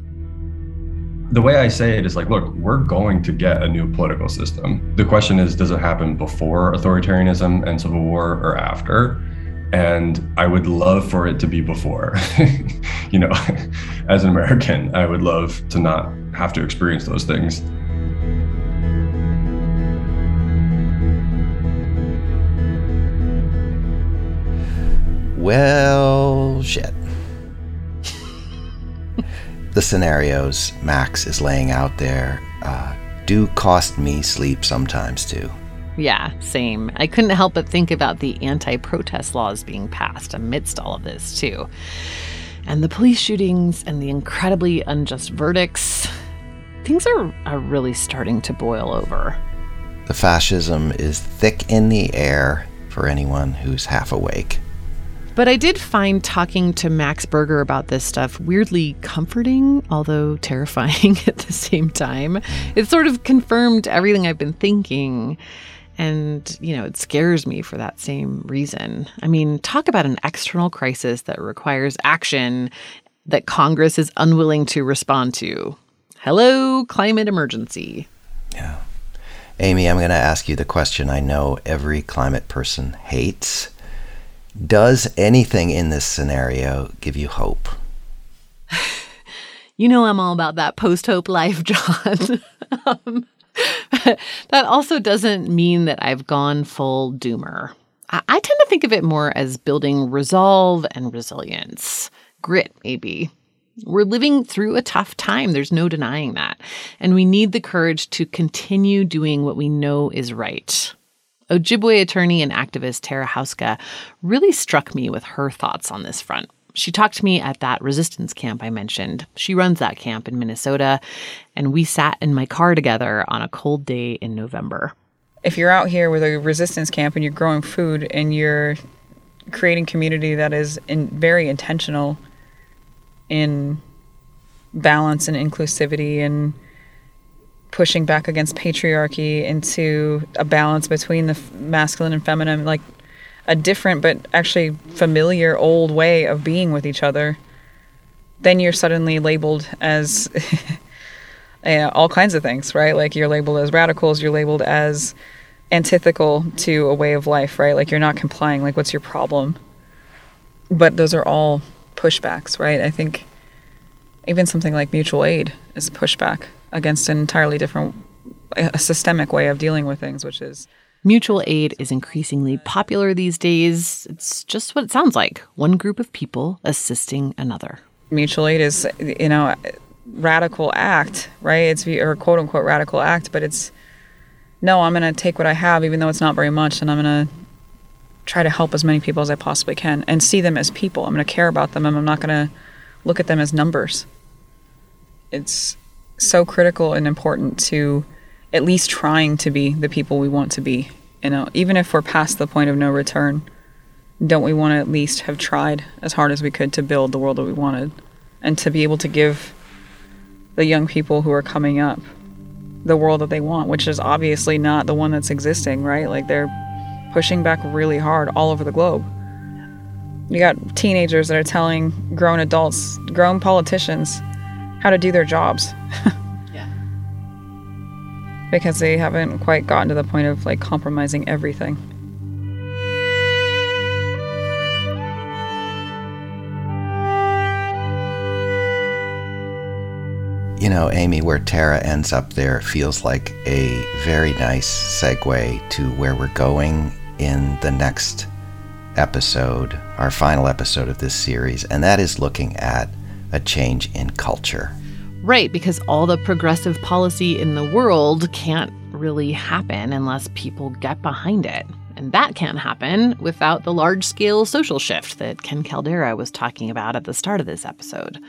The way I say it is like, look, we're going to get a new political system. The question is, does it happen before authoritarianism and civil war or after? and I would love for it to be before. you know, as an American, I would love to not have to experience those things. Well, shit. the scenarios Max is laying out there uh, do cost me sleep sometimes, too. Yeah, same. I couldn't help but think about the anti protest laws being passed amidst all of this, too. And the police shootings and the incredibly unjust verdicts. Things are, are really starting to boil over. The fascism is thick in the air for anyone who's half awake. But I did find talking to Max Berger about this stuff weirdly comforting, although terrifying at the same time. It sort of confirmed everything I've been thinking. And, you know, it scares me for that same reason. I mean, talk about an external crisis that requires action that Congress is unwilling to respond to. Hello, climate emergency. Yeah. Amy, I'm going to ask you the question I know every climate person hates. Does anything in this scenario give you hope? You know, I'm all about that post hope life, John. um, that also doesn't mean that I've gone full doomer. I, I tend to think of it more as building resolve and resilience, grit, maybe. We're living through a tough time. There's no denying that. And we need the courage to continue doing what we know is right. Ojibwe attorney and activist Tara Houska really struck me with her thoughts on this front. She talked to me at that resistance camp I mentioned. She runs that camp in Minnesota, and we sat in my car together on a cold day in November. If you're out here with a resistance camp and you're growing food and you're creating community that is in, very intentional in balance and inclusivity and pushing back against patriarchy into a balance between the masculine and feminine like a different but actually familiar old way of being with each other then you're suddenly labeled as eh, all kinds of things right? Like you're labeled as radicals you're labeled as antithetical to a way of life right? Like you're not complying like what's your problem? But those are all pushbacks right? I think even something like mutual aid is pushback against an entirely different, a systemic way of dealing with things, which is Mutual aid is increasingly popular these days. It's just what it sounds like one group of people assisting another. Mutual aid is, you know, radical act, right? It's or quote unquote radical act, but it's no, I'm going to take what I have, even though it's not very much, and I'm going to try to help as many people as I possibly can and see them as people. I'm going to care about them, and I'm not going to look at them as numbers. It's so critical and important to at least trying to be the people we want to be. You know, even if we're past the point of no return, don't we want to at least have tried as hard as we could to build the world that we wanted and to be able to give the young people who are coming up the world that they want, which is obviously not the one that's existing, right? Like they're pushing back really hard all over the globe. You got teenagers that are telling grown adults, grown politicians, how to do their jobs. yeah. Because they haven't quite gotten to the point of like compromising everything. You know, Amy, where Tara ends up there feels like a very nice segue to where we're going in the next episode, our final episode of this series, and that is looking at a change in culture. Right, because all the progressive policy in the world can't really happen unless people get behind it. And that can't happen without the large scale social shift that Ken Caldeira was talking about at the start of this episode.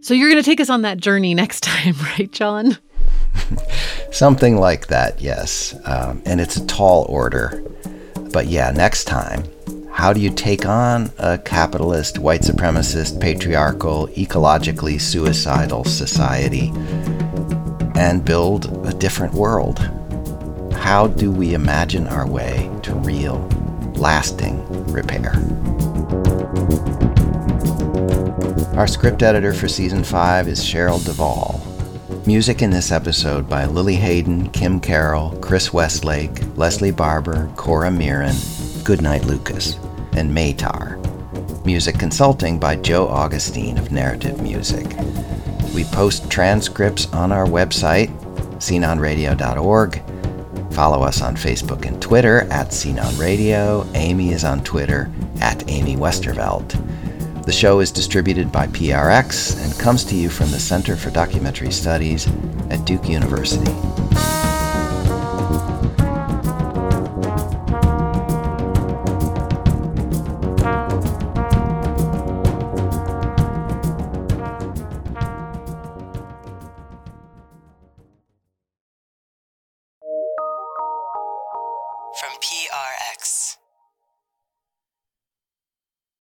So you're going to take us on that journey next time, right, John? Something like that, yes. Um, and it's a tall order. But yeah, next time, how do you take on a capitalist, white supremacist, patriarchal, ecologically suicidal society and build a different world? How do we imagine our way to real, lasting repair? Our script editor for season 5 is Cheryl Devall. Music in this episode by Lili Haydn, Kim Carroll, Chris Westlake, Leslie Barber, Cora Mirren, Goodnight Lucas and Maytar. Music consulting by Joe Augustine of Narrative Music. We post transcripts on our website, sceneonradio.org. Follow us on Facebook and Twitter at Scene on Radio. Amy is on Twitter at Amy Westervelt. The show is distributed by PRX and comes to you from the Center for Documentary Studies at Duke University.